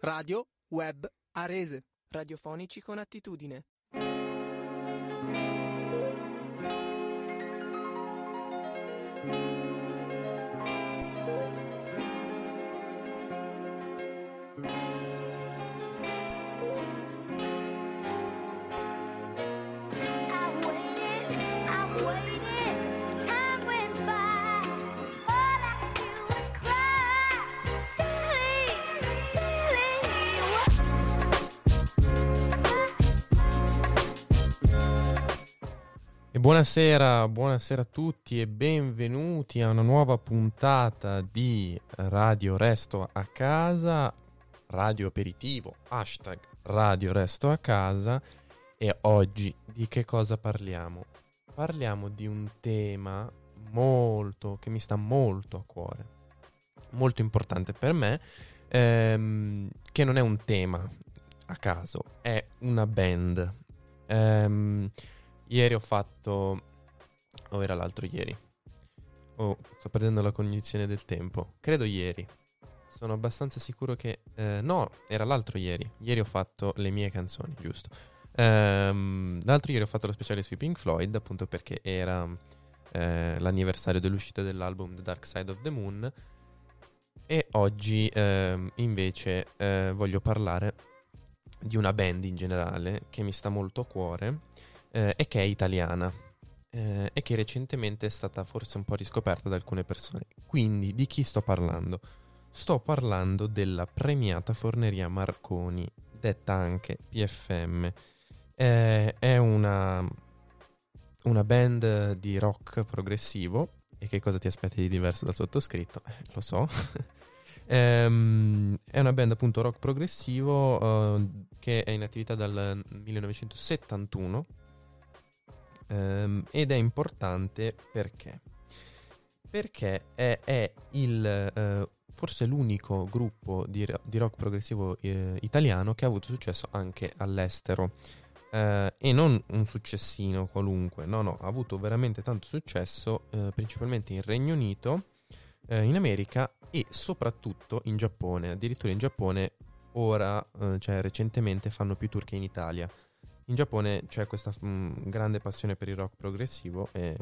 Radio Web Arese. Radiofonici con attitudine. I buonasera, buonasera a tutti e benvenuti a una nuova puntata di Radio Resto a casa, radio aperitivo, hashtag Radio Resto a casa e oggi di che cosa parliamo? Parliamo di un tema molto, che mi sta molto a cuore, molto importante per me, ehm, che non è un tema a caso, è una band. Ehm, Ieri ho fatto... O era l'altro ieri? Oh, sto perdendo la cognizione del tempo. Credo ieri. Sono abbastanza sicuro che... eh, no, era l'altro ieri. Ieri ho fatto le mie canzoni, giusto. Ehm, l'altro ieri ho fatto lo speciale sui Pink Floyd, appunto perché era eh, l'anniversario dell'uscita dell'album The Dark Side of the Moon. E oggi ehm, invece eh, voglio parlare di una band in generale che mi sta molto a cuore eh, e che è italiana eh, e che recentemente è stata forse un po' riscoperta da alcune persone. Quindi di chi sto parlando? Sto parlando della premiata Forneria Marconi, detta anche PFM. Eh, è una, una band di rock progressivo. E che cosa ti aspetti di diverso dal sottoscritto? Eh, lo so. Ehm, è una band appunto rock progressivo eh, che è in attività dal 1971 Ehm, ed è importante perché? Perché è, è il, eh, forse l'unico gruppo di, di rock progressivo eh, italiano che ha avuto successo anche all'estero. Eh, e non un successino qualunque, no, no, ha avuto veramente tanto successo, eh, principalmente in Regno Unito, eh, in America e soprattutto in Giappone. Addirittura in Giappone ora, eh, cioè recentemente, fanno più tour che in Italia. In Giappone c'è questa mm, grande passione per il rock progressivo e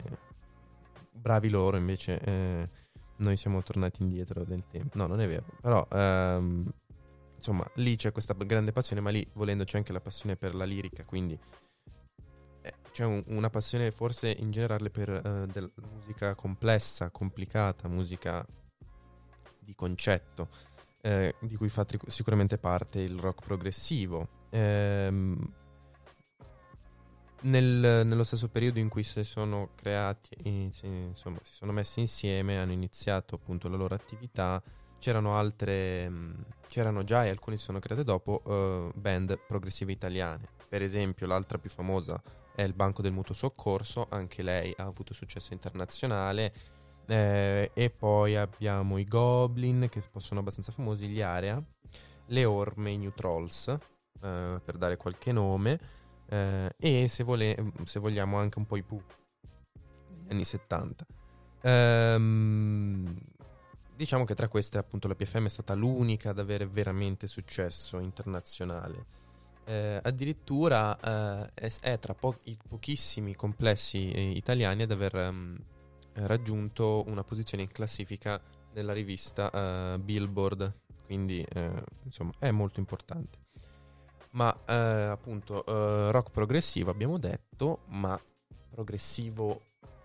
bravi loro invece eh, noi siamo tornati indietro nel tempo. No, non è vero, però ehm, insomma lì c'è questa grande passione, ma lì volendo c'è anche la passione per la lirica, quindi eh, c'è un- una passione forse in generale per eh, del- musica complessa, complicata, musica di concetto, eh, di cui fa tri- sicuramente parte il rock progressivo. Ehm, nel- nello stesso periodo in cui si sono creati, insomma, si sono messi insieme, hanno iniziato appunto la loro attività, c'erano altre, mh, c'erano già e alcune si sono create dopo eh, band progressive italiane. Per esempio, l'altra più famosa è il Banco del Mutuo Soccorso, anche lei ha avuto successo internazionale. Eh, e poi abbiamo i Goblin, che sono abbastanza famosi, gli Area, le Orme, i New Trolls, eh, per dare qualche nome. Eh, e se, vole- se vogliamo anche un po' i Pooh negli anni 70. Ehm, diciamo che tra queste appunto la PFM è stata l'unica ad avere veramente successo internazionale. Eh, addirittura eh, è, tra po- i pochissimi complessi eh, italiani ad aver ehm, raggiunto una posizione in classifica nella rivista eh, Billboard, quindi eh, insomma è molto importante. Ma eh, appunto eh, rock progressivo abbiamo detto, ma progressivo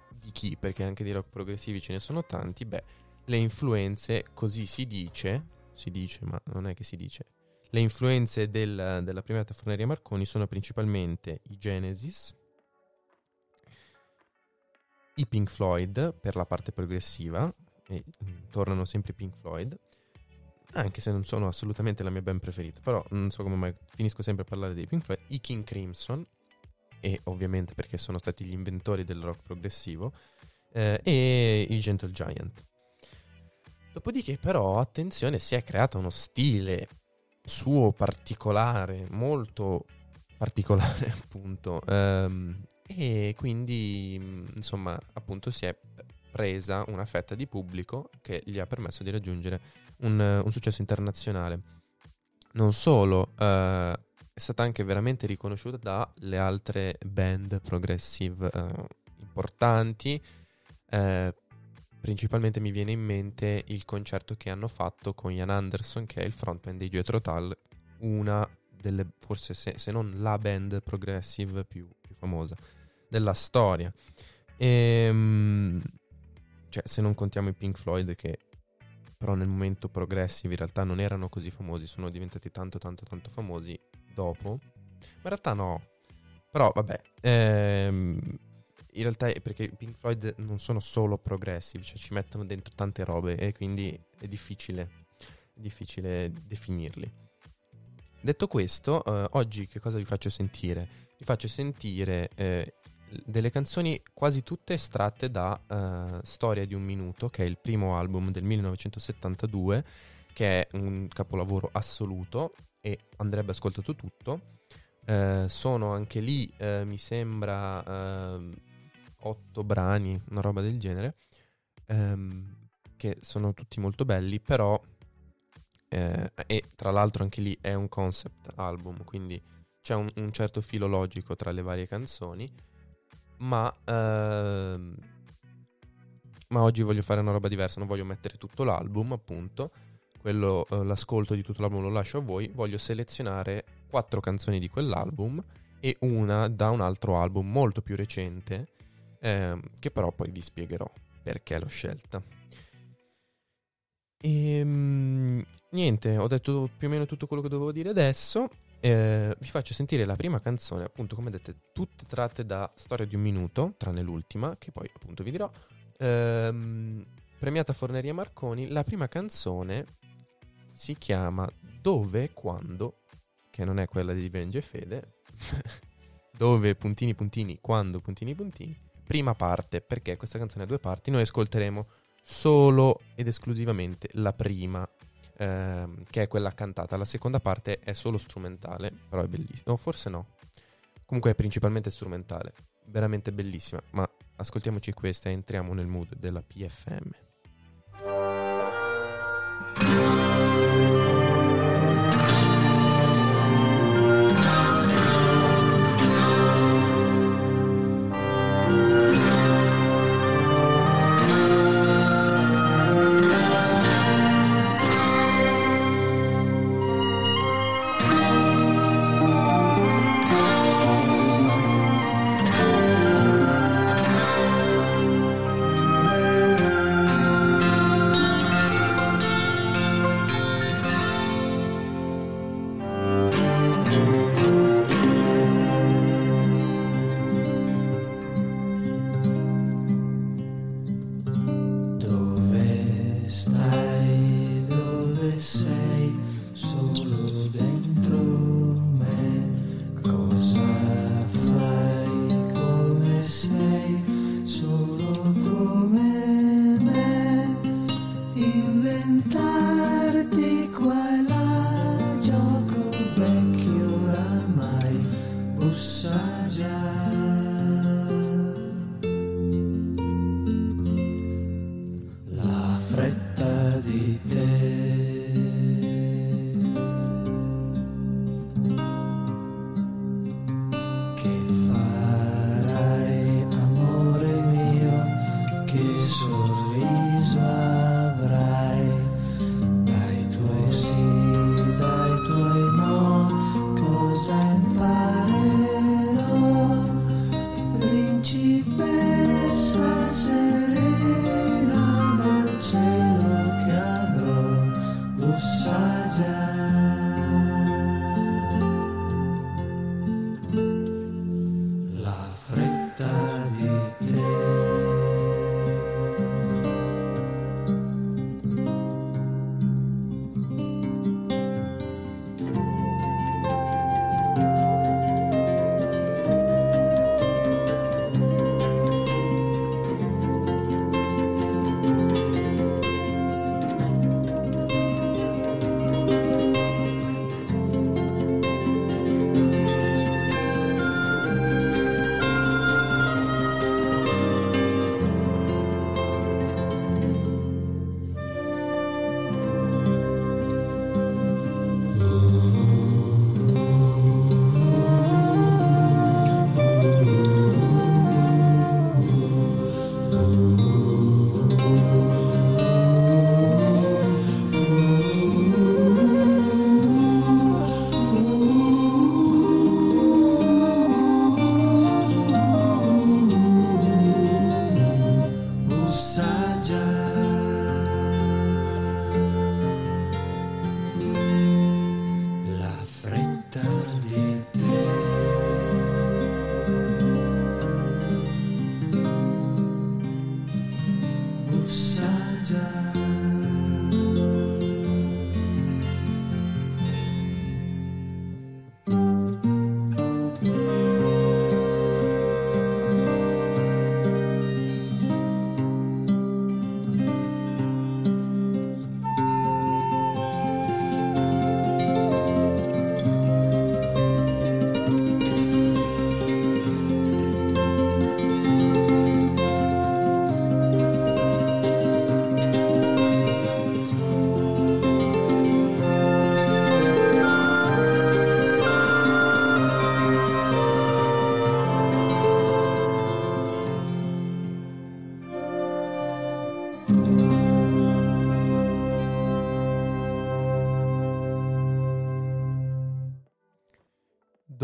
di chi? Perché anche di rock progressivi ce ne sono tanti. Beh, le influenze, così si dice, si dice, ma non è che si dice. Le influenze del- della prima Forneria Marconi sono principalmente i Genesis, i Pink Floyd per la parte progressiva, e mm, tornano sempre i Pink Floyd, anche se non sono assolutamente la mia band preferita, però non so come mai finisco sempre a parlare dei Pink Floyd, i King Crimson, e ovviamente perché sono stati gli inventori del rock progressivo, eh, e i Gentle Giant. Dopodiché però, attenzione, si è creato uno stile suo particolare, molto particolare appunto, ehm, e quindi insomma appunto si è presa una fetta di pubblico che gli ha permesso di raggiungere un, un successo internazionale. Non solo, eh, è stata anche veramente riconosciuta dalle altre band progressive eh, importanti. eh, principalmente mi viene in mente il concerto che hanno fatto con Ian Anderson, che è il frontman dei Jethro Tull, una delle, forse se, se non la band progressive più, più famosa della storia. Ehm, cioè, se non contiamo i Pink Floyd, che però nel momento progressive in realtà non erano così famosi, sono diventati tanto tanto tanto famosi dopo. Ma in realtà no. Però vabbè, ehm, in realtà è perché i Pink Floyd non sono solo progressive, cioè ci mettono dentro tante robe e quindi è difficile, è difficile definirli. Detto questo, eh, oggi che cosa vi faccio sentire? Vi faccio sentire eh, delle canzoni quasi tutte estratte da eh, Storia di un minuto, che è il primo album del 1972, che è un capolavoro assoluto e andrebbe ascoltato tutto. Eh, sono anche lì, eh, mi sembra, otto brani, una roba del genere, ehm, che sono tutti molto belli, però, e tra l'altro anche lì è un concept album, quindi c'è un, un certo filo logico tra le varie canzoni, ma, ehm, ma oggi voglio fare una roba diversa, non voglio mettere tutto l'album, appunto, quello, eh, l'ascolto di tutto l'album lo lascio a voi, voglio selezionare quattro canzoni di quell'album e una da un altro album molto più recente, ehm, che però poi vi spiegherò perché l'ho scelta. E niente, ho detto più o meno tutto quello che dovevo dire adesso. Eh, vi faccio sentire la prima canzone, appunto, come vedete, tutte tratte da Storia di un minuto, tranne l'ultima, che poi appunto vi dirò. Ehm, premiata Forneria Marconi, la prima canzone si chiama Dove, quando, che non è quella di Benji e Fede, dove puntini puntini, quando puntini puntini, prima parte, perché questa canzone ha due parti, noi ascolteremo solo ed esclusivamente la prima, ehm, che è quella cantata, la seconda parte è solo strumentale, però è bellissima, o forse no, comunque è principalmente strumentale, veramente bellissima, ma ascoltiamoci questa e entriamo nel mood della PFM.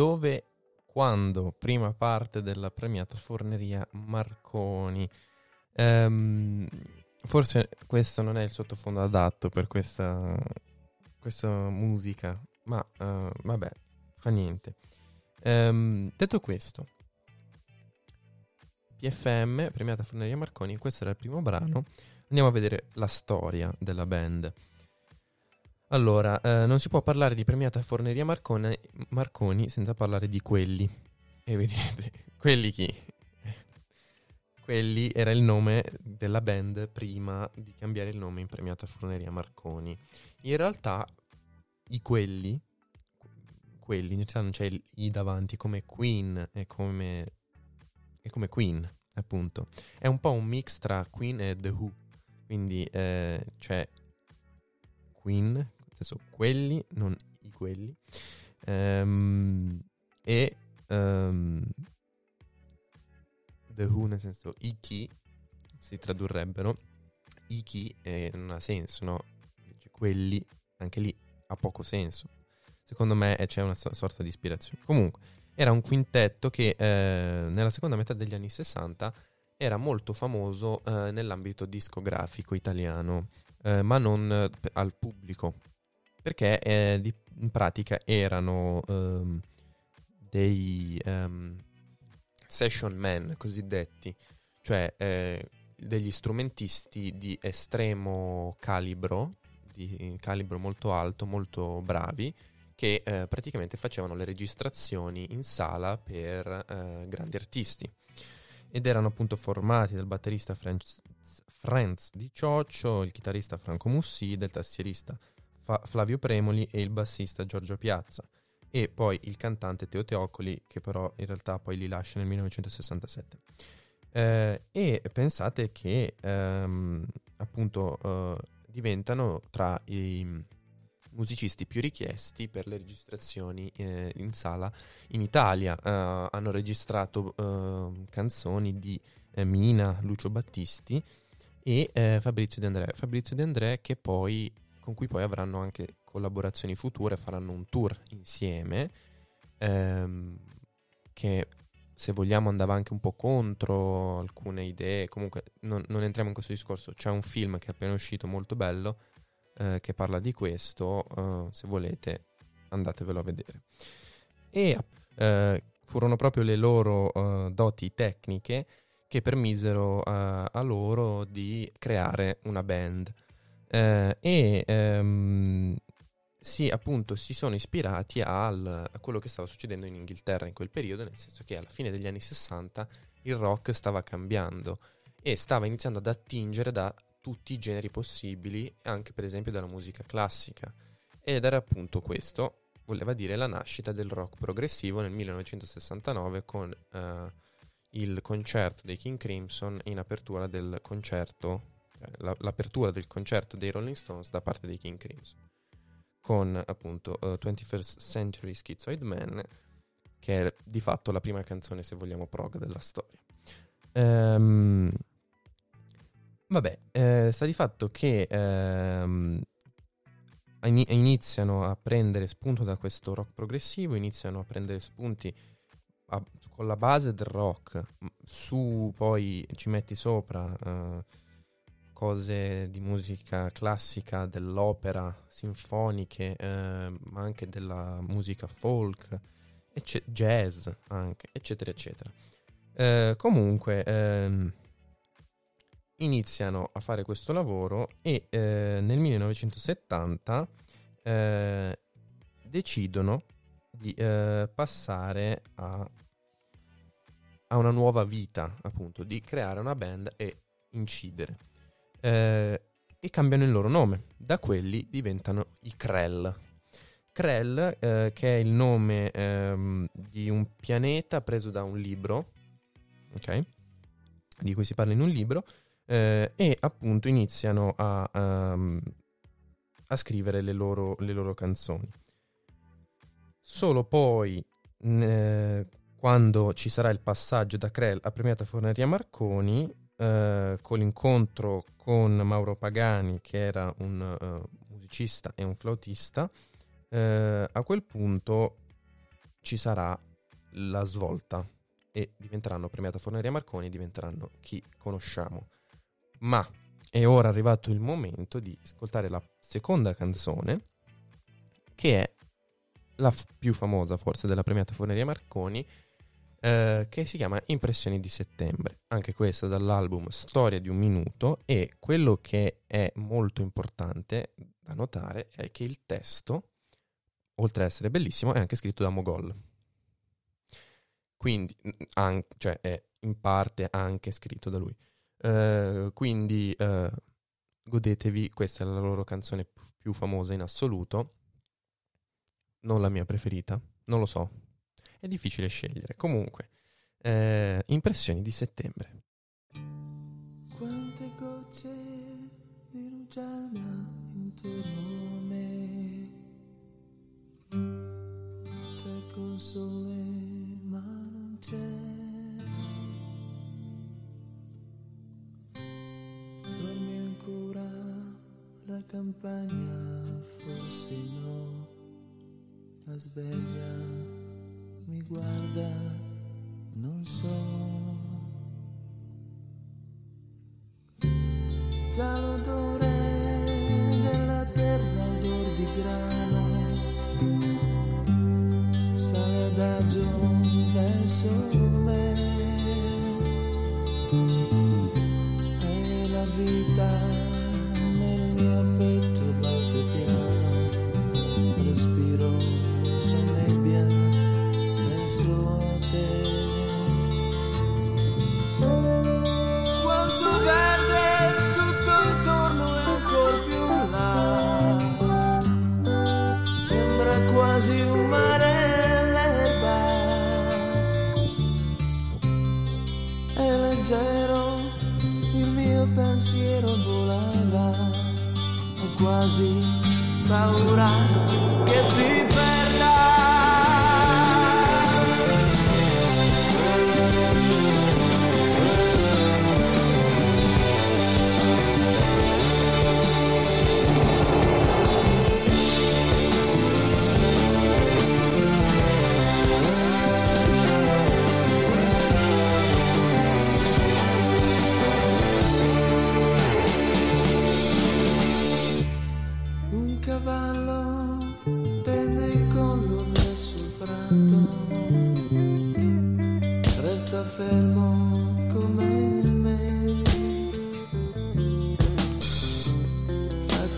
Dove, quando, prima parte della premiata Forneria Marconi. Ehm, forse questo non è il sottofondo adatto per questa, questa musica, ma eh, vabbè, fa niente. Ehm, detto questo, PFM, premiata Forneria Marconi, questo era il primo brano. Andiamo a vedere la storia della band. Allora, eh, non si può parlare di premiata Forneria Marconi, Marconi senza parlare di quelli. E vedete, quelli chi? quelli era il nome della band prima di cambiare il nome in premiata Forneria Marconi. In realtà, i quelli, quelli, cioè non c'è i davanti, come Queen e come, e come Queen, appunto. È un po' un mix tra Queen e The Who. Quindi eh, c'è Queen, senso quelli, non i quelli, ehm, e ehm, The Who, nel senso i chi, si tradurrebbero, i chi eh, non ha senso, no? Invece quelli, anche lì ha poco senso. Secondo me eh, c'è una so- sorta di ispirazione. Comunque, era un quintetto che eh, nella seconda metà degli anni 60 era molto famoso eh, nell'ambito discografico italiano, eh, ma non eh, al pubblico, perché eh, di- in pratica erano ehm, dei ehm, session man cosiddetti, cioè eh, degli strumentisti di estremo calibro, di calibro molto alto, molto bravi, che eh, praticamente facevano le registrazioni in sala per eh, grandi artisti. Ed erano appunto formati dal batterista Franz, Franz Di Cioccio, il chitarrista Franco Mussi, del tastierista Fa- Flavio Premoli e il bassista Giorgio Piazza e poi il cantante Teo Teoccoli che però in realtà poi li lascia nel 1967. Eh, e pensate che ehm, appunto eh, diventano tra i musicisti più richiesti per le registrazioni eh, in sala in Italia. Eh, hanno registrato eh, canzoni di eh, Mina, Lucio Battisti e eh, Fabrizio De André. Fabrizio De André che poi, con cui poi avranno anche collaborazioni future, faranno un tour insieme ehm, che se vogliamo andava anche un po' contro alcune idee, comunque non, non entriamo in questo discorso, c'è un film che è appena uscito molto bello eh, che parla di questo, eh, se volete andatevelo a vedere. E eh, furono proprio le loro eh, doti tecniche che permisero eh, a loro di creare una band. Eh, e ehm, sì, appunto, si sono ispirati al- a quello che stava succedendo in Inghilterra in quel periodo, nel senso che alla fine degli anni 60 il rock stava cambiando e stava iniziando ad attingere da tutti i generi possibili, anche per esempio dalla musica classica. Ed era appunto questo, voleva dire la nascita del rock progressivo nel 1969 con eh, il concerto dei King Crimson in apertura del concerto, la- l'apertura del concerto dei Rolling Stones da parte dei King Crimson, con appunto eh, 21st Century Schizoid Man, che è di fatto la prima canzone, se vogliamo, prog della storia. Ehm, vabbè, eh, sta di fatto che ehm, ini- iniziano a prendere spunto da questo rock progressivo, iniziano a prendere spunti a- con la base del rock, su poi ci metti sopra eh, cose di musica classica, dell'opera, sinfoniche, eh, ma anche della musica folk, ecce- jazz anche, eccetera, eccetera. Eh, comunque ehm, iniziano a fare questo lavoro e eh, nel 1970 eh, decidono di eh, passare a, a una nuova vita, appunto, di creare una band e incidere. Eh, e cambiano il loro nome, da quelli diventano i Krell. Krell, eh, che è il nome ehm, di un pianeta preso da un libro, ok? Di cui si parla in un libro, eh, e appunto iniziano a, ehm, a scrivere le loro, le loro canzoni. Solo poi, n- quando ci sarà il passaggio da Krell a Premiata Forneria Marconi, eh, con l'incontro con Mauro Pagani, che era un eh, musicista e un flautista, eh, a quel punto ci sarà la svolta e diventeranno premiata Forneria Marconi e diventeranno chi conosciamo. Ma è ora arrivato il momento di ascoltare la seconda canzone, che è la f- più famosa forse della premiata Forneria Marconi, eh, che si chiama Impressioni di settembre. Anche questa dall'album Storia di un minuto e quello che è molto importante da notare è che il testo, oltre ad essere bellissimo, è anche scritto da Mogol. Quindi, an- cioè è in parte anche scritto da lui. Eh, quindi eh, godetevi, questa è la loro canzone più famosa in assoluto, non la mia preferita, non lo so, è difficile scegliere. Comunque, eh, impressioni di settembre. Quante gocce di rugiada intorno a me. Cerco il sole, ma non c'è. Dormi ancora la campagna, forse no. La sveglia guarda, non so.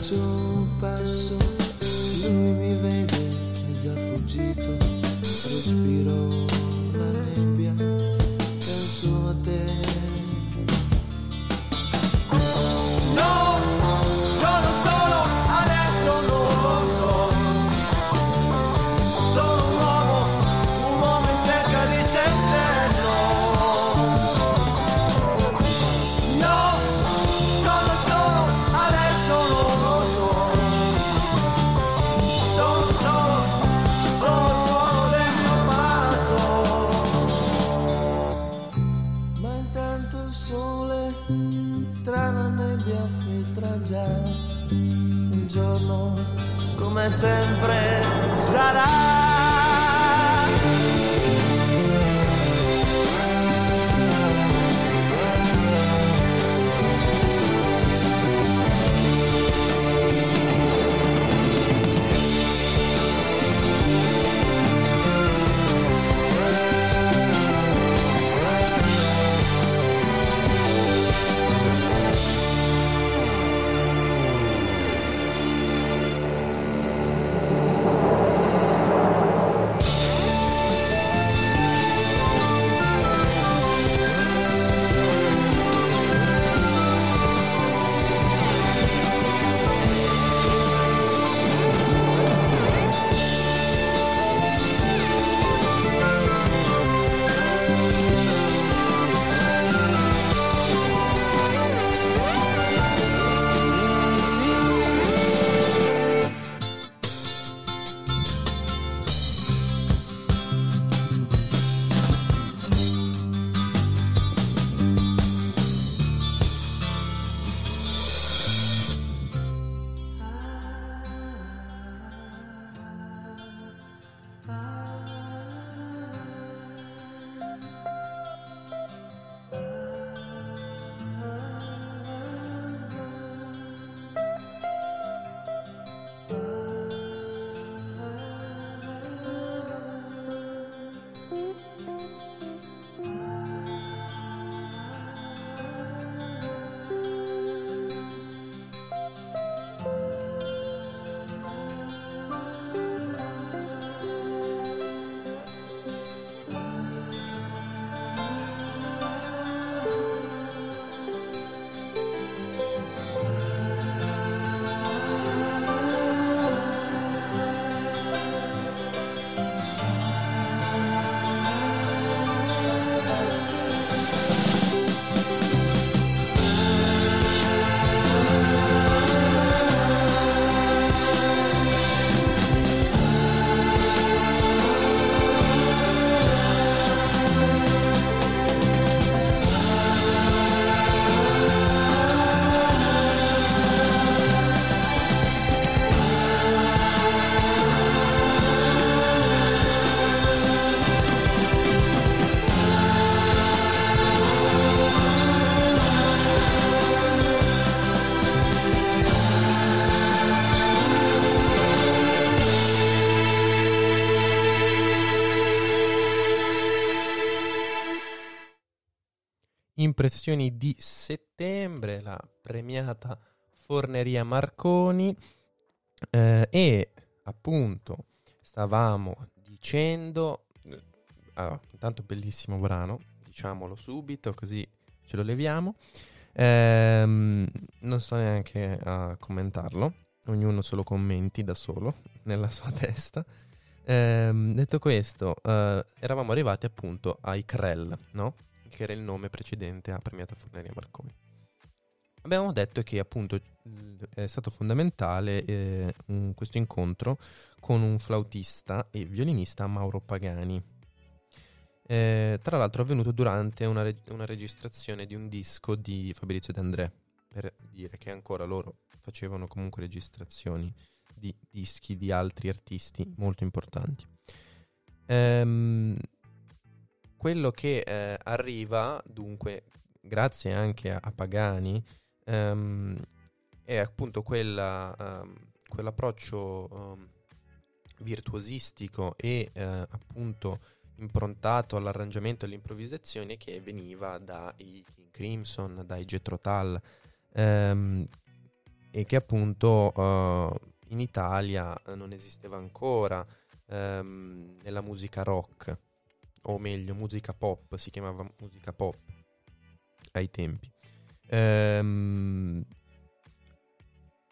Faccio un passo, lui mi vede, è già fuggito, come impressioni di settembre, la premiata Forneria Marconi eh, e appunto stavamo dicendo, eh, allora, intanto bellissimo brano, diciamolo subito così ce lo leviamo. Ehm, non sto neanche a commentarlo, ognuno se lo commenti da solo nella sua testa. Ehm, detto questo, eh, eravamo arrivati appunto ai Krell, no? Che era il nome precedente a Premiata Forneria Marconi. Abbiamo detto che appunto è stato fondamentale eh, un- questo incontro con un flautista e violinista Mauro Pagani. Eh, tra l'altro è avvenuto durante una, reg- una registrazione di un disco di Fabrizio De André, per dire che ancora loro facevano comunque registrazioni di dischi di altri artisti molto importanti. Ehm, quello che eh, arriva, dunque, grazie anche a, a Pagani, ehm, è appunto quella, ehm, quell'approccio ehm, virtuosistico e eh, appunto improntato all'arrangiamento e all'improvvisazione che veniva dai King Crimson, dai Jethro Tull ehm, e che appunto eh, in Italia eh, non esisteva ancora ehm, nella musica rock o meglio musica pop, si chiamava musica pop ai tempi. Ehm,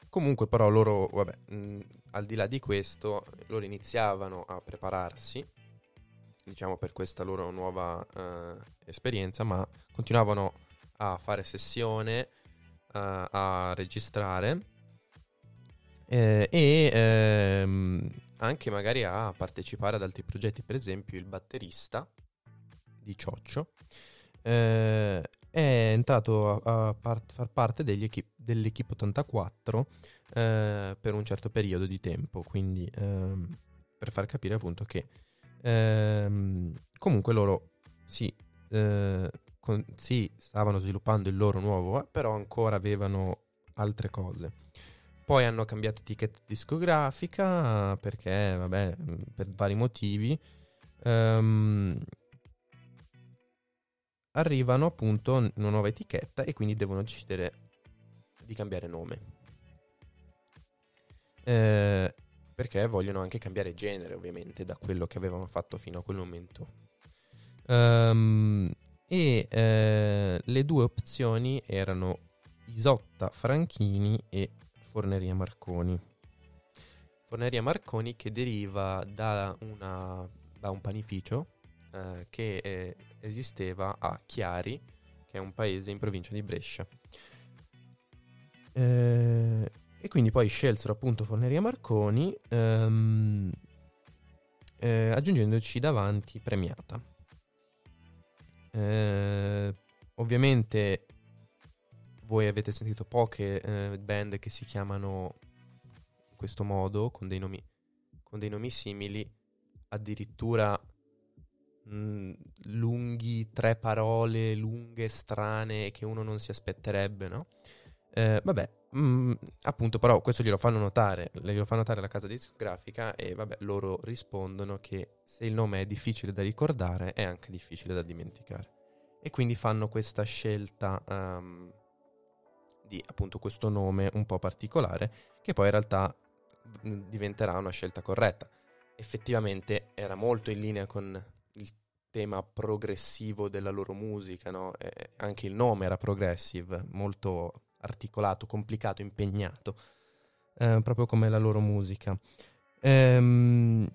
comunque però loro, vabbè, mh, al di là di questo, loro iniziavano a prepararsi, diciamo per questa loro nuova eh, esperienza, ma continuavano a fare sessione, eh, a registrare eh, e ehm, anche magari a partecipare ad altri progetti, per esempio il batterista di Cioccio eh, è entrato a, a par- far parte degli equi- dell'Equipe 84 eh, per un certo periodo di tempo, quindi ehm, per far capire appunto che ehm, comunque loro sì, eh, con- sì, stavano sviluppando il loro nuovo, però ancora avevano altre cose. Poi hanno cambiato etichetta discografica perché, vabbè, mh, per vari motivi. Ehm, arrivano appunto una nuova etichetta e quindi devono decidere di cambiare nome. Eh, perché vogliono anche cambiare genere, ovviamente, da quello che avevano fatto fino a quel momento. Ehm, e eh, le due opzioni erano Isotta Franchini e Forneria Marconi. Forneria Marconi che deriva da, una- da un panificio eh, che eh, esisteva a Chiari, che è un paese in provincia di Brescia. Eh, e quindi poi scelsero appunto Forneria Marconi, ehm, eh, aggiungendoci davanti Premiata. Eh, ovviamente voi avete sentito poche eh, band che si chiamano in questo modo, con dei nomi, con dei nomi simili, addirittura mh, lunghi, tre parole lunghe, strane, che uno non si aspetterebbe, no? Eh, vabbè, mh, appunto, però questo glielo fanno notare, glielo fa notare la casa discografica e vabbè, loro rispondono che se il nome è difficile da ricordare è anche difficile da dimenticare. E quindi fanno questa scelta ehm, di appunto questo nome un po' particolare, che poi in realtà diventerà una scelta corretta. Effettivamente era molto in linea con il tema progressivo della loro musica, no? E anche il nome era progressive, molto articolato, complicato, impegnato, eh, proprio come la loro musica. Ehm,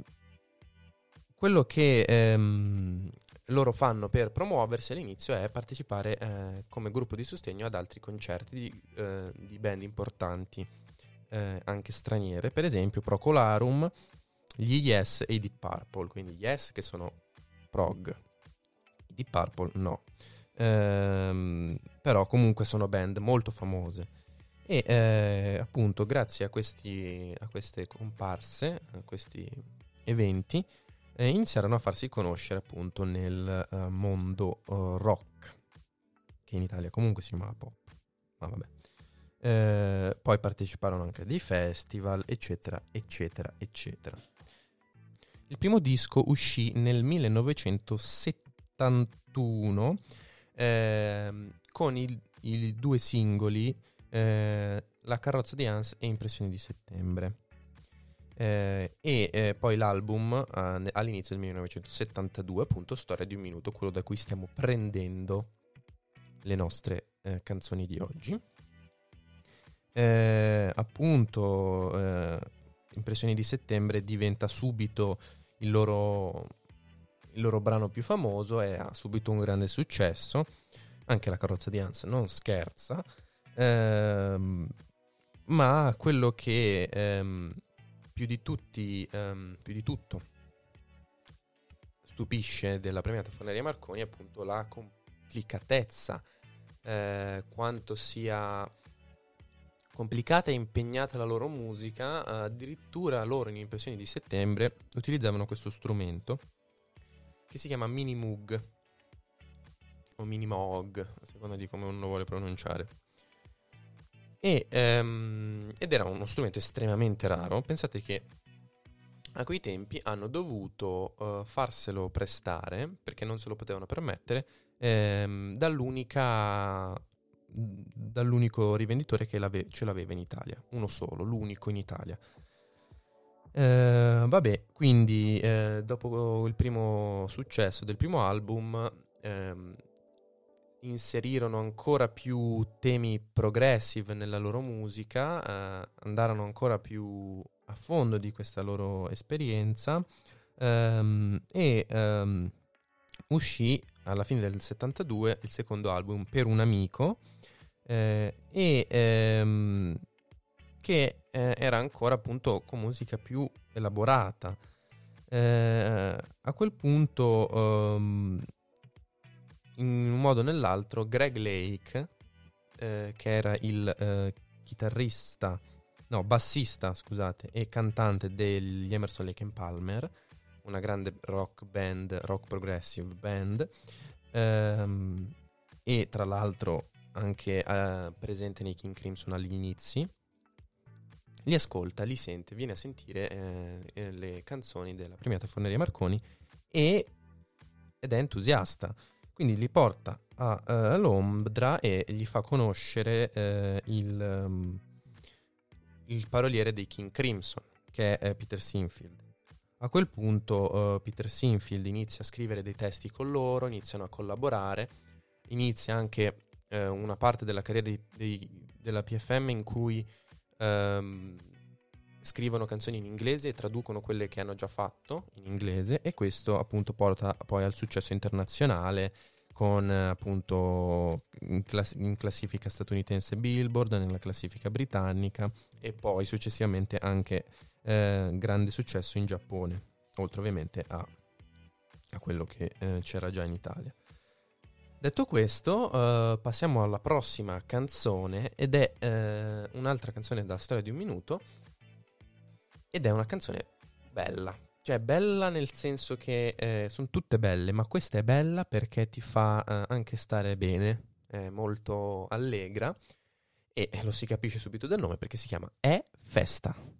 quello che ehm, loro fanno per promuoversi all'inizio è partecipare eh, come gruppo di sostegno ad altri concerti di, eh, di band importanti, eh, anche straniere, per esempio Procolarum, gli Yes e i Deep Purple, quindi Yes che sono prog, i Deep Purple no. Ehm, però comunque sono band molto famose e eh, appunto grazie a, questi, a queste comparse, a questi eventi, eh, iniziarono a farsi conoscere appunto nel eh, mondo eh, rock, che in Italia comunque si chiamava pop, ma vabbè. Eh, poi parteciparono anche a dei festival, eccetera, eccetera, eccetera. Il primo disco uscì nel 1971 ehm, con il- i due singoli eh, La carrozza di Hans e Impressioni di settembre. Eh, e eh, poi l'album eh, all'inizio del 1972, appunto Storia di un minuto, quello da cui stiamo prendendo le nostre eh, canzoni di oggi. Eh, appunto, eh, Impressioni di settembre diventa subito il loro, il loro brano più famoso e ha subito un grande successo. Anche la carrozza di Hans non scherza. Ehm, ma quello che ehm, più di tutti, ehm, più di tutto stupisce della premiata Forneria Marconi è appunto la complicatezza, eh, quanto sia complicata e impegnata la loro musica, addirittura loro in impressioni di settembre utilizzavano questo strumento che si chiama Mini Moog o Mini Moog, a seconda di come uno vuole pronunciare. E, ehm, ed era uno strumento estremamente raro. Pensate che a quei tempi hanno dovuto eh, farselo prestare perché non se lo potevano permettere ehm, dall'unico rivenditore che l'ave- ce l'aveva in Italia, uno solo, l'unico in Italia. Eh, vabbè, quindi eh, dopo il primo successo del primo album ehm, inserirono ancora più temi progressive nella loro musica, eh, andarono ancora più a fondo di questa loro esperienza ehm, e ehm, uscì alla fine del 72 il secondo album per un amico eh, e ehm, che eh, era ancora appunto con musica più elaborata. Eh, a quel punto, ehm, in un modo o nell'altro, Greg Lake, eh, che era il eh, chitarrista, no, bassista, scusate, e cantante degli Emerson Lake Palmer, una grande rock band, rock progressive band, ehm, e tra l'altro anche eh, presente nei King Crimson agli inizi, li ascolta, li sente, viene a sentire eh, eh, le canzoni della premiata Forneria Marconi e, ed è entusiasta. Quindi li porta a, eh, all'Ombra e gli fa conoscere eh, il, ehm, il paroliere dei King Crimson, che è Peter Sinfield. A quel punto eh, Peter Sinfield inizia a scrivere dei testi con loro, iniziano a collaborare, inizia anche una parte della carriera dei- dei- della PFM in cui ehm, scrivono canzoni in inglese e traducono quelle che hanno già fatto in inglese e questo appunto porta poi al successo internazionale con appunto in, class- in classifica statunitense Billboard, nella classifica britannica e poi successivamente anche eh, grande successo in Giappone, oltre ovviamente a, a quello che eh, c'era già in Italia. Detto questo, eh, passiamo alla prossima canzone ed è eh, un'altra canzone da storia di un minuto ed è una canzone bella. Cioè bella nel senso che sono tutte belle, ma questa è bella perché ti fa eh, anche stare bene, è molto allegra e lo si capisce subito dal nome perché si chiama È Festa.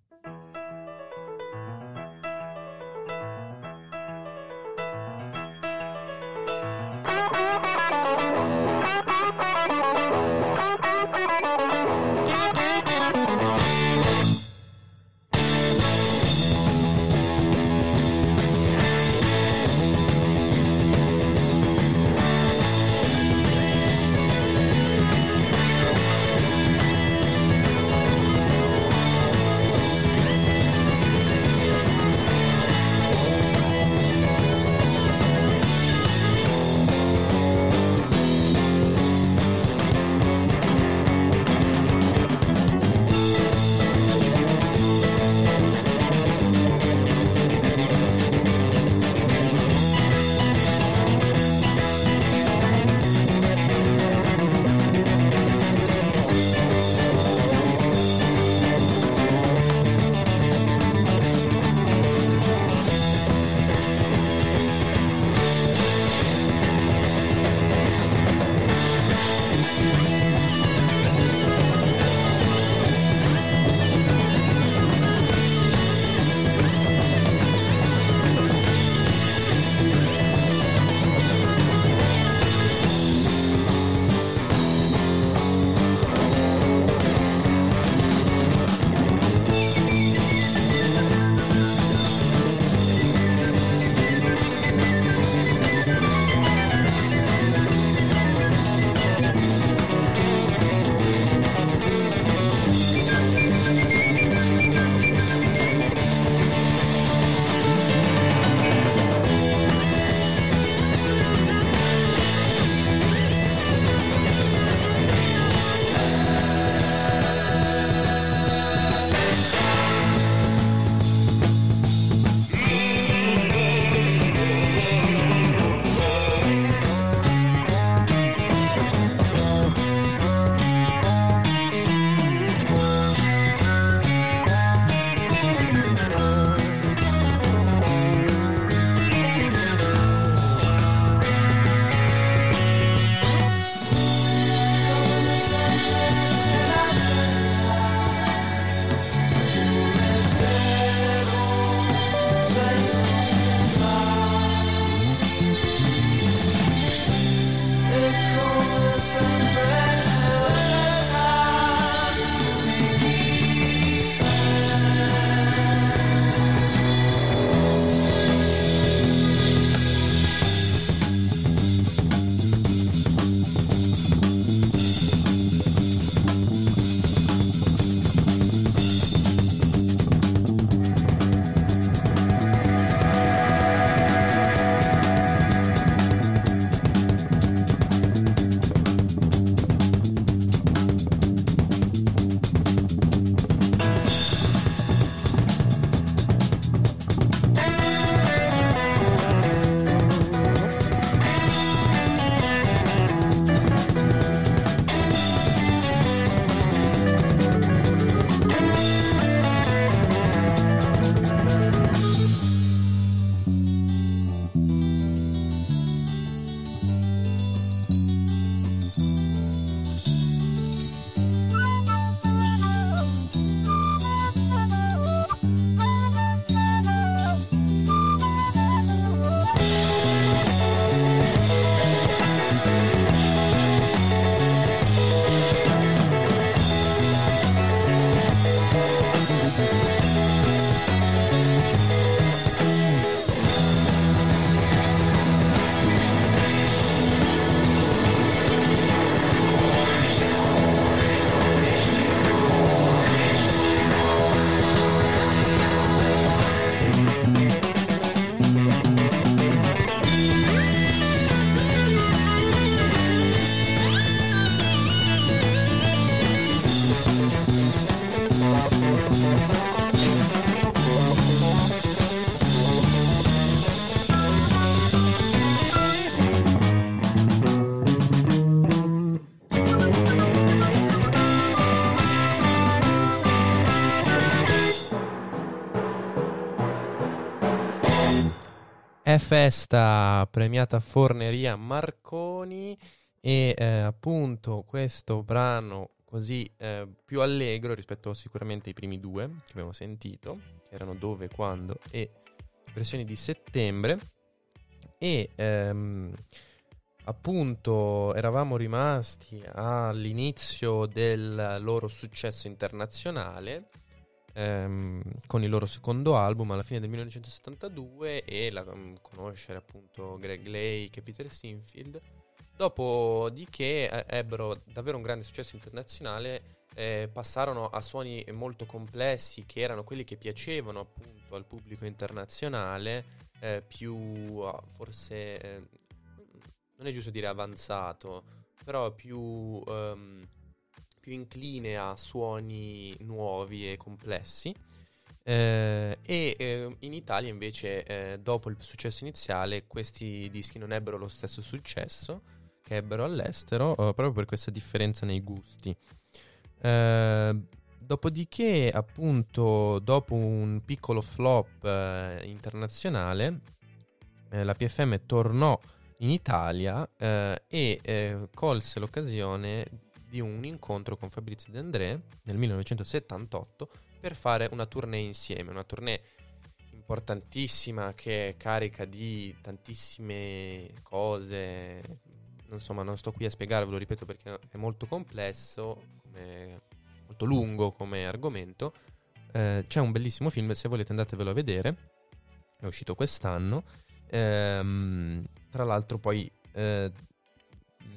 Festa premiata Forneria Marconi e eh, appunto questo brano così eh, più allegro rispetto sicuramente ai primi due che abbiamo sentito, che erano Dove, Quando e Versioni di settembre. E ehm, appunto eravamo rimasti all'inizio del loro successo internazionale ehm, con il loro secondo album alla fine del 1972 e la, mm, conoscere appunto Greg Lake e Peter Sinfield. Dopodiché eh, ebbero davvero un grande successo internazionale, eh, passarono a suoni molto complessi che erano quelli che piacevano appunto al pubblico internazionale, eh, più ah, forse, eh, non è giusto dire avanzato, però più, ehm, più incline a suoni nuovi e complessi. Eh, e eh, in Italia invece eh, dopo il successo iniziale questi dischi non ebbero lo stesso successo che ebbero all'estero eh, proprio per questa differenza nei gusti. Eh, dopodiché appunto dopo un piccolo flop eh, internazionale la PFM tornò in Italia e colse l'occasione di un incontro con Fabrizio De André nel 1978 per fare una tournée insieme, una tournée importantissima che è carica di tantissime cose. Insomma, non sto qui a spiegarvelo, ripeto, perché è molto complesso, come- molto lungo come argomento. Eh, c'è un bellissimo film, se volete andatevelo a vedere. È uscito quest'anno. Ehm, tra l'altro, poi eh,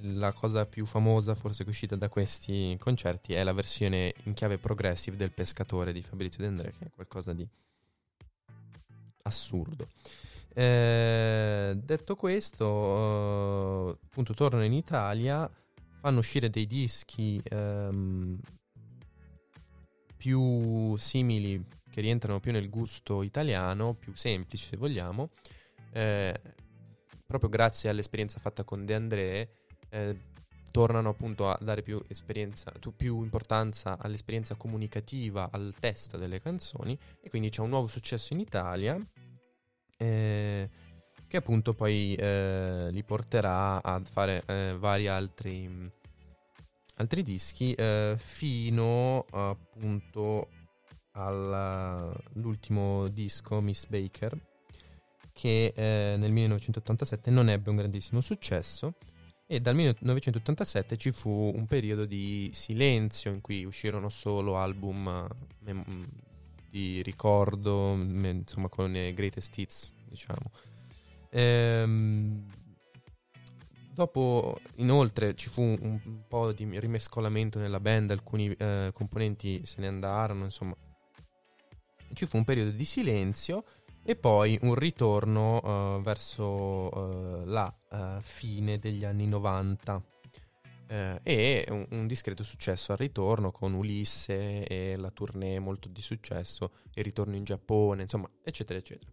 la cosa più famosa, forse che è uscita da questi concerti, è la versione in chiave progressive del pescatore di Fabrizio De André, che è qualcosa di assurdo. Eh, detto questo, eh, appunto, tornano in Italia, fanno uscire dei dischi ehm, più simili, che rientrano più nel gusto italiano, più semplici se vogliamo, eh, proprio grazie all'esperienza fatta con De André, eh, tornano appunto a dare più più importanza all'esperienza comunicativa, al testo delle canzoni, e quindi c'è un nuovo successo in Italia eh, che appunto poi eh, li porterà a fare eh, vari altri, altri dischi eh, fino appunto all'ultimo disco Miss Baker che eh, nel 1987 non ebbe un grandissimo successo e dal 1987 ci fu un periodo di silenzio in cui uscirono solo album eh, mem- di ricordo, me- insomma con i greatest hits, diciamo. Ehm, dopo, inoltre, ci fu un po' di rimescolamento nella band, alcuni eh, componenti se ne andarono, insomma. Ci fu un periodo di silenzio e poi un ritorno eh, verso eh, la eh, fine degli anni 90 eh, e un, un discreto successo al ritorno con Ulisse e la tournée molto di successo, il ritorno in Giappone, insomma, eccetera, eccetera.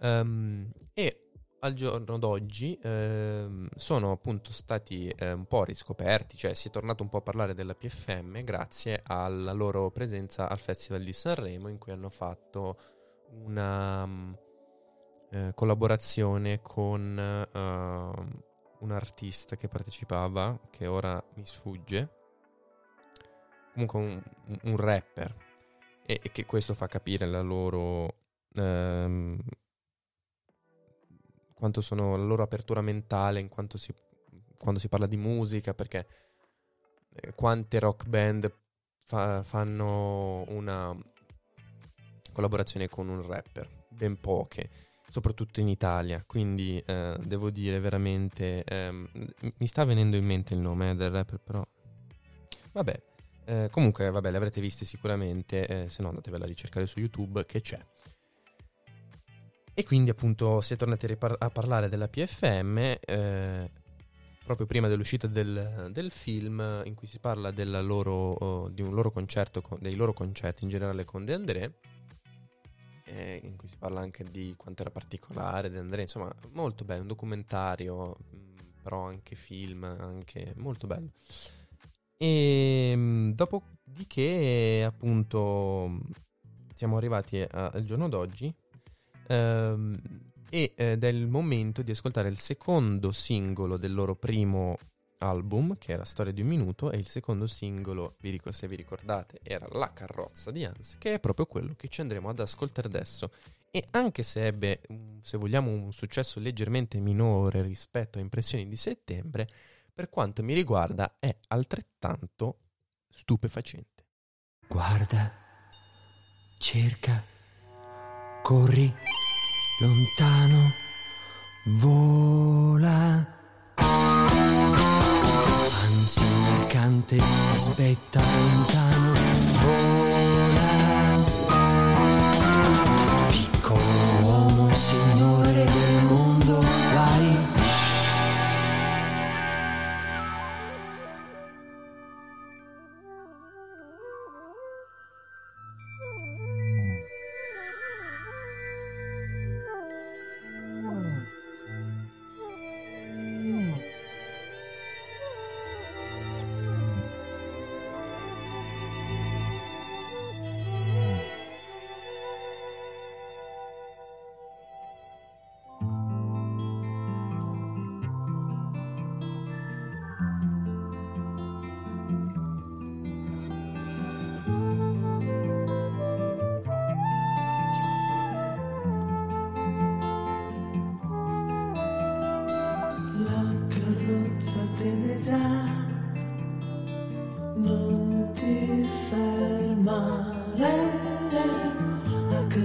Ehm, e al giorno d'oggi ehm, sono appunto stati eh, un po' riscoperti, cioè si è tornato un po' a parlare della PFM grazie alla loro presenza al Festival di Sanremo in cui hanno fatto una mm, eh, collaborazione con eh, un artista che partecipava, che ora mi sfugge, comunque un, un rapper, e, e che questo fa capire la loro... ehm, quanto sono la loro apertura mentale in quanto si, quando si parla di musica, perché eh, quante rock band fa- fanno una collaborazione con un rapper? Ben poche, soprattutto in Italia. Quindi eh, devo dire veramente. ehm, mi sta venendo in mente il nome eh, del rapper, però. Vabbè. eh, comunque, vabbè, le avrete viste sicuramente. eh, se no, andatevela a ricercare su YouTube che c'è. E quindi, appunto, si è tornati a, ripar- a parlare della PFM. eh, proprio prima dell'uscita del, del film, in cui si parla loro, oh, di un loro concerto, con- dei loro concerti in generale con De André eh, in cui si parla anche di quanto era particolare De André, insomma, molto bello, un documentario, mh, però anche film, anche molto bello. E mh, dopodiché, appunto, siamo arrivati a- al giorno d'oggi. Ehm, ed è il momento di ascoltare il secondo singolo del loro primo album, che era Storia di un minuto, e il secondo singolo, vi dico se vi ricordate, era La carrozza di Hans, che è proprio quello che ci andremo ad ascoltare adesso. E anche se ebbe, se vogliamo, un successo leggermente minore rispetto a Impressioni di settembre, per quanto mi riguarda è altrettanto stupefacente. Guarda, cerca, corri, lontano, vola. Il mercante aspetta lontano,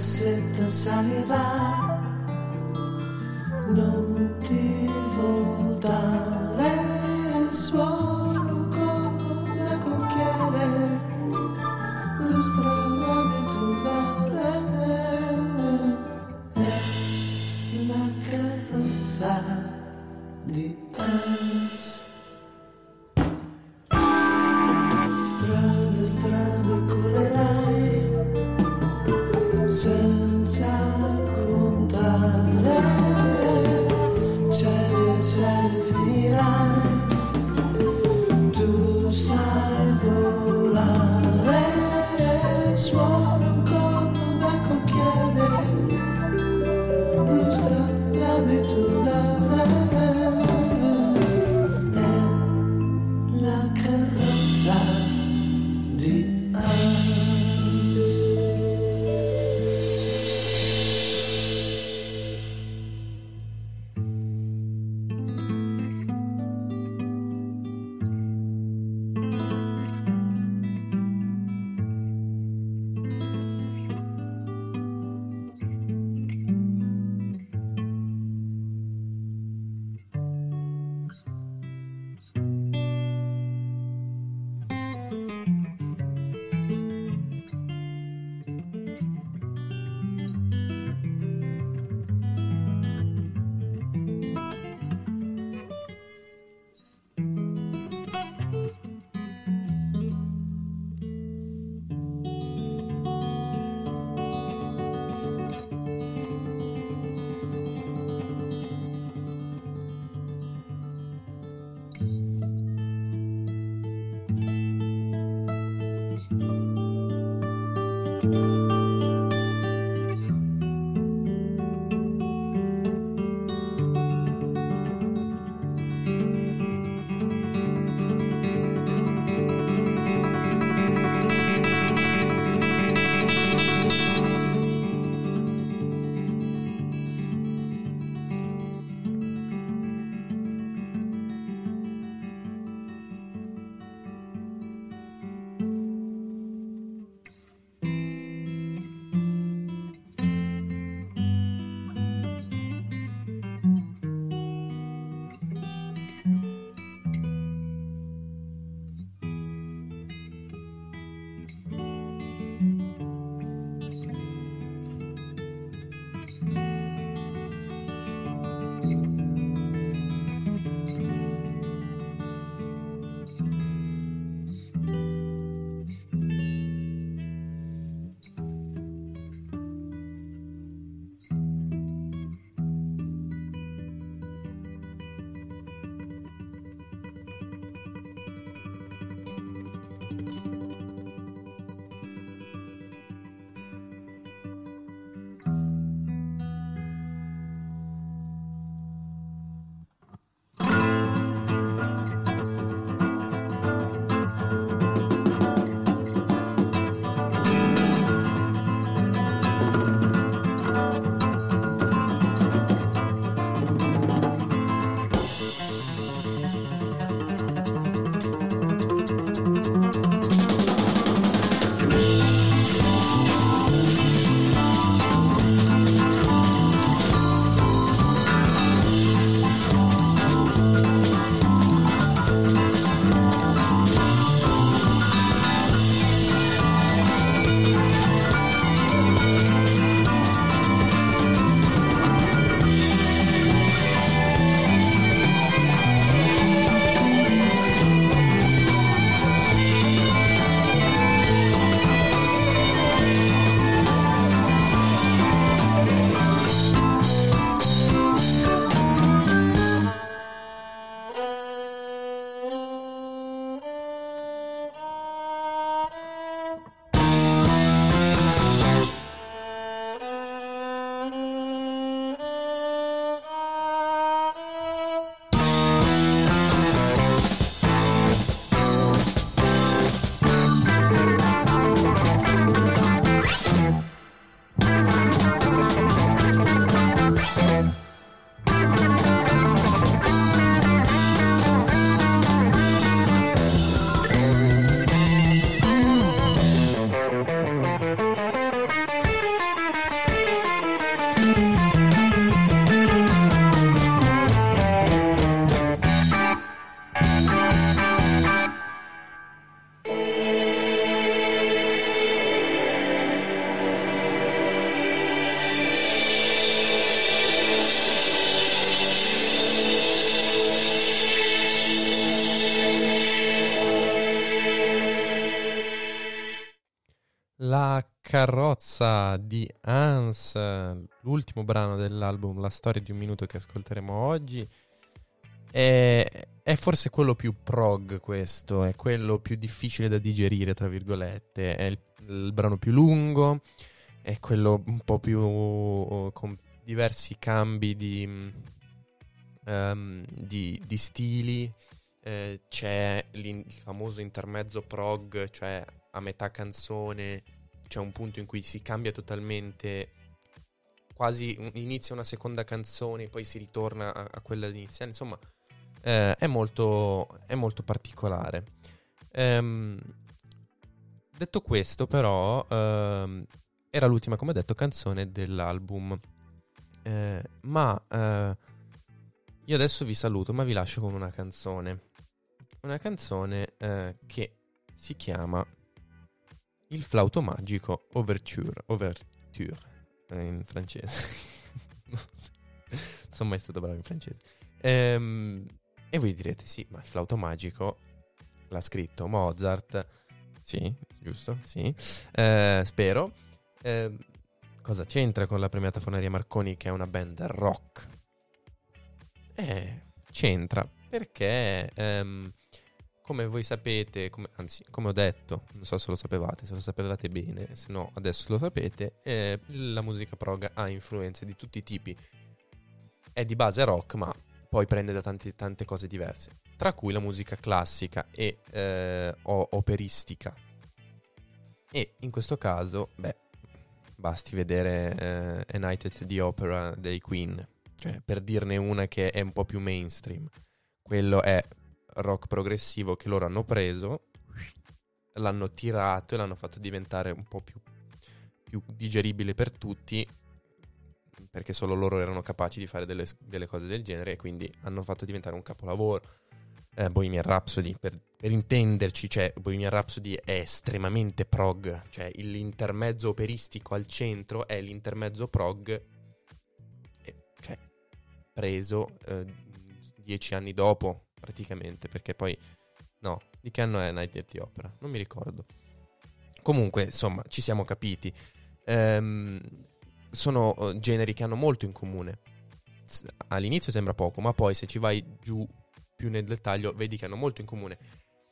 a cassetta sale e va, non carrozza di Hans, l'ultimo brano dell'album La storia di un minuto che ascolteremo oggi. È, è forse quello più prog questo, è quello più difficile da digerire, tra virgolette. È il, il brano più lungo, è quello un po' più con diversi cambi di, ehm, di, di stili. Eh, c'è il famoso intermezzo prog, cioè a metà canzone c'è un punto in cui si cambia totalmente, quasi inizia una seconda canzone, poi si ritorna a, a quella iniziale, insomma eh, è, molto, è molto particolare. Ehm, detto questo però, ehm, era l'ultima, come detto, canzone dell'album, Eh, ma eh, io adesso vi saluto, ma vi lascio con una canzone. Una canzone eh, che si chiama Il flauto magico Overture. Overture eh, in francese. non so- non sono mai stato bravo in francese. Ehm, e voi direte: sì, ma il flauto magico l'ha scritto Mozart. Sì, giusto? Sì. Eh, spero. Ehm, cosa c'entra con la premiata Foneria Marconi, che è una band rock? Eh, c'entra perché, ehm, come voi sapete, come- anzi, come ho detto, non so se lo sapevate, se lo sapevate bene, se no adesso lo sapete, eh, la musica prog ha influenze di tutti i tipi. È di base rock, ma poi prende da tanti- tante cose diverse, tra cui la musica classica e eh, operistica. E in questo caso, beh, basti vedere eh, A Night at the Opera dei Queen, cioè per dirne una che è un po' più mainstream. Quello è rock progressivo che loro hanno preso, l'hanno tirato e l'hanno fatto diventare un po' più, più digeribile per tutti, perché solo loro erano capaci di fare delle, delle cose del genere e quindi hanno fatto diventare un capolavoro. Eh, Bohemian Rhapsody, per, per intenderci, cioè Bohemian Rhapsody è estremamente prog, cioè l'intermezzo operistico al centro è l'intermezzo prog, cioè preso eh, dieci anni dopo praticamente, perché poi no, di che anno è Night at the Opera? Non mi ricordo. Comunque, insomma, ci siamo capiti. Ehm, sono eh, generi che hanno molto in comune. All'inizio sembra poco, ma poi se ci vai giù più nel dettaglio vedi che hanno molto in comune.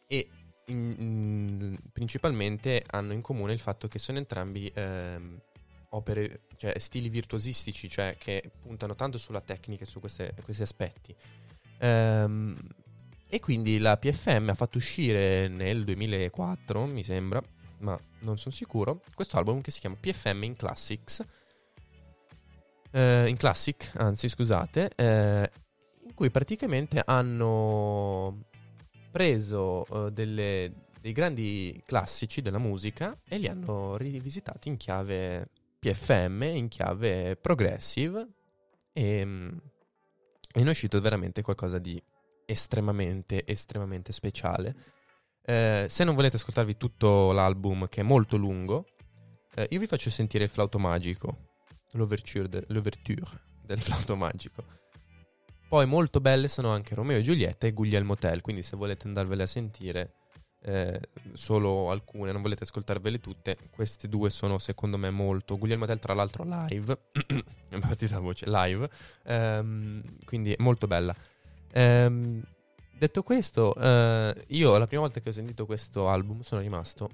E in- principalmente hanno in comune il fatto che sono entrambi ehm, opere, cioè stili virtuosistici, cioè che puntano tanto sulla tecnica e su queste- questi aspetti. Ehm, e quindi la PFM ha fatto uscire nel 2004, mi sembra, ma non sono sicuro, questo album che si chiama PFM in Classics. Eh, in Classic, anzi, scusate, eh, in cui praticamente hanno preso eh, delle- dei grandi classici della musica e li hanno rivisitati in chiave PFM, in chiave progressive e, mm, e ne è uscito veramente qualcosa di estremamente, estremamente speciale. Eh, se non volete ascoltarvi tutto l'album, che è molto lungo, eh, io vi faccio sentire il flauto magico, l'ouverture, de- l'ouverture del flauto magico. Poi molto belle sono anche Romeo e Giulietta e Guglielmo Tell, quindi se volete andarvele a sentire eh, solo alcune, non volete ascoltarvele tutte, queste due sono secondo me molto... Guglielmo Tell tra l'altro live, è partita la voce, live, ehm, quindi molto bella. Ehm, detto questo, eh, io la prima volta che ho sentito questo album sono rimasto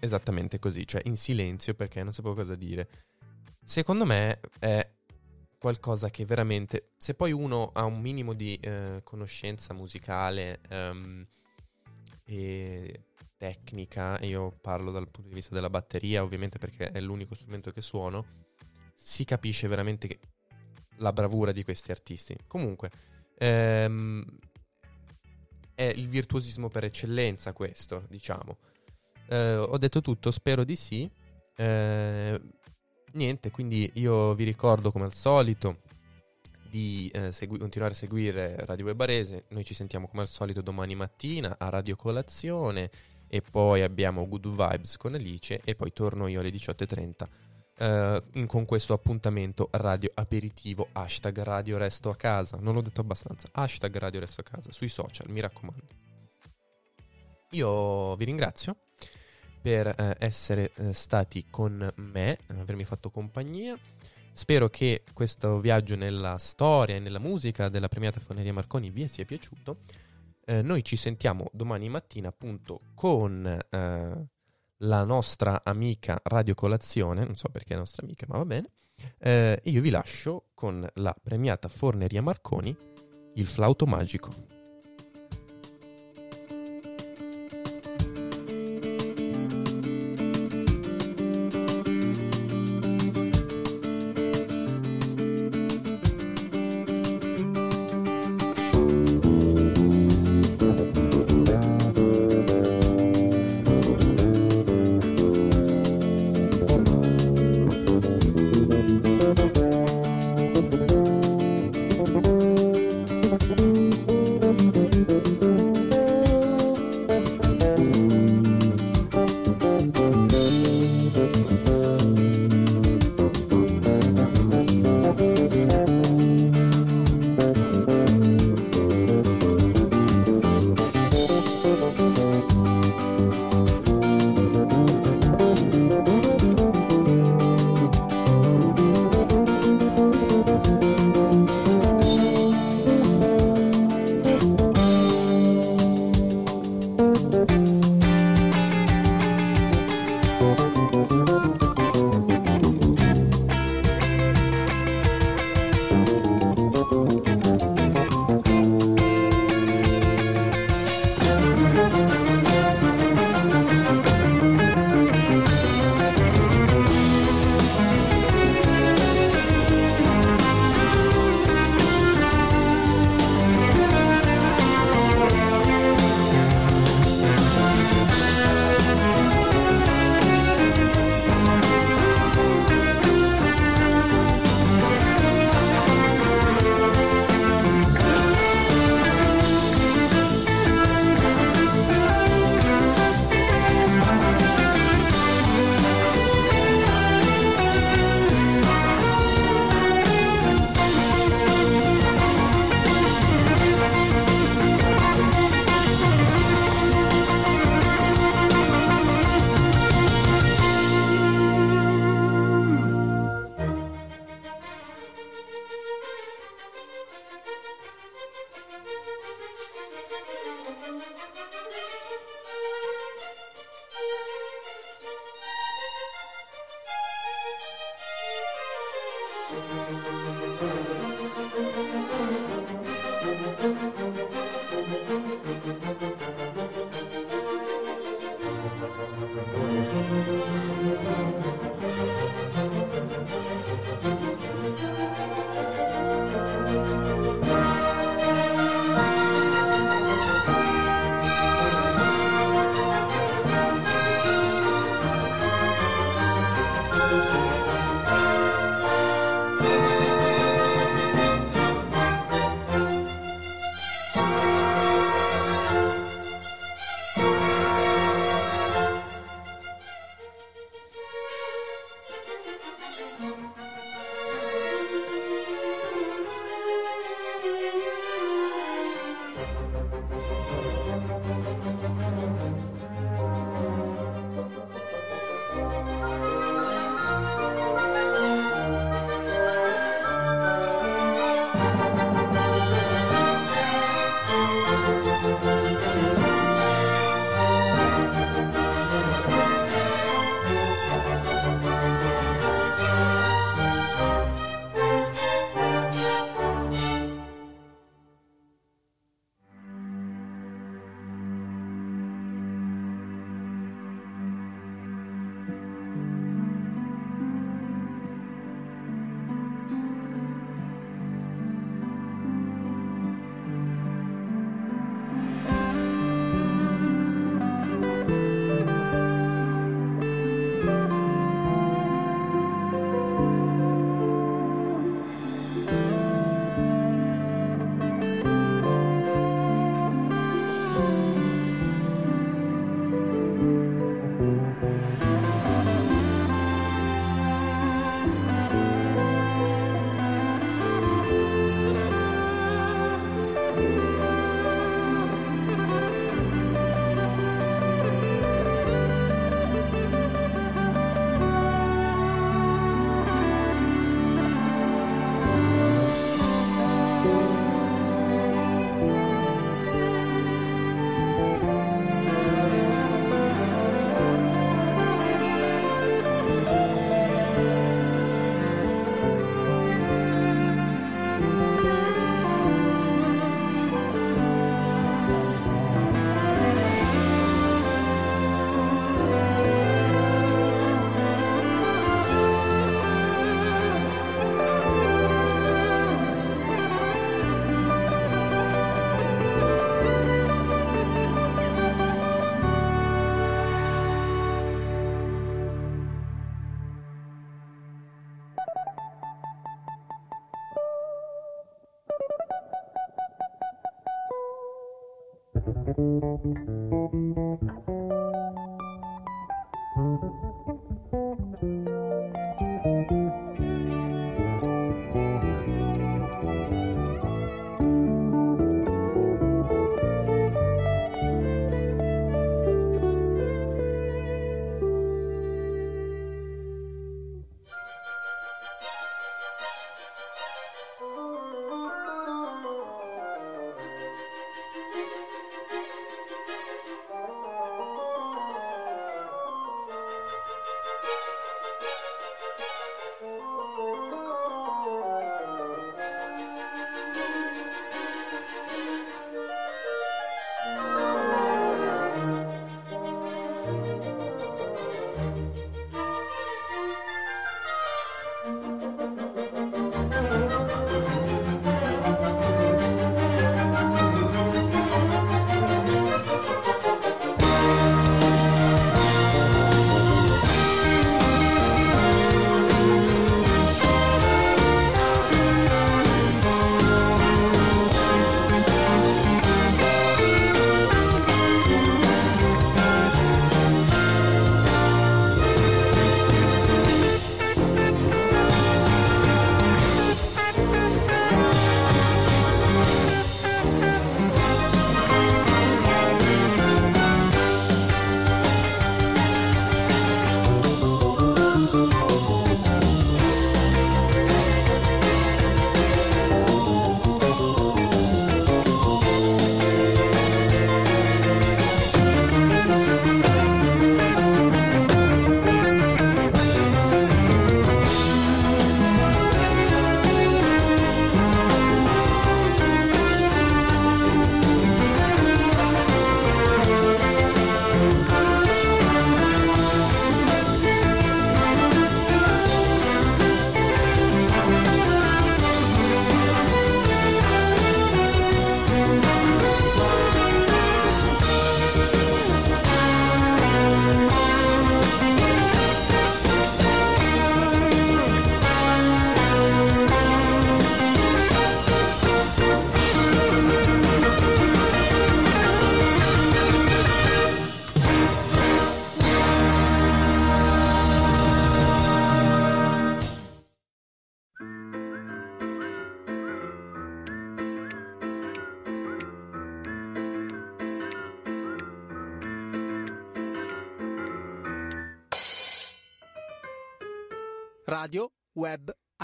esattamente così, cioè in silenzio perché non sapevo cosa dire. Secondo me è qualcosa che veramente, se poi uno ha un minimo di eh, conoscenza musicale ehm, e tecnica, io parlo dal punto di vista della batteria ovviamente perché è l'unico strumento che suono, si capisce veramente che la bravura di questi artisti. Comunque, ehm, è il virtuosismo per eccellenza questo, diciamo. Eh, ho detto tutto, spero di sì. Eh, niente, quindi io vi ricordo come al solito di eh, segui- continuare a seguire Radio Web. Noi ci sentiamo come al solito domani mattina a Radio Colazione e poi abbiamo Good Vibes con Alice e poi torno io alle 18.30 eh, con questo appuntamento radio aperitivo hashtag Radio Resto a Casa. Non l'ho detto abbastanza. Hashtag Radio Resto a Casa sui social, mi raccomando. Io vi ringrazio per eh, essere eh, stati con me, avermi fatto compagnia. Spero che questo viaggio nella storia e nella musica della premiata Forneria Marconi vi sia piaciuto. Eh, noi ci sentiamo domani mattina appunto con eh, la nostra amica Radio Colazione, non so perché è nostra amica, ma va bene. Eh, io vi lascio con la premiata Forneria Marconi, il flauto magico.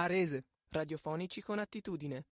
Arese. Radiofonici con attitudine.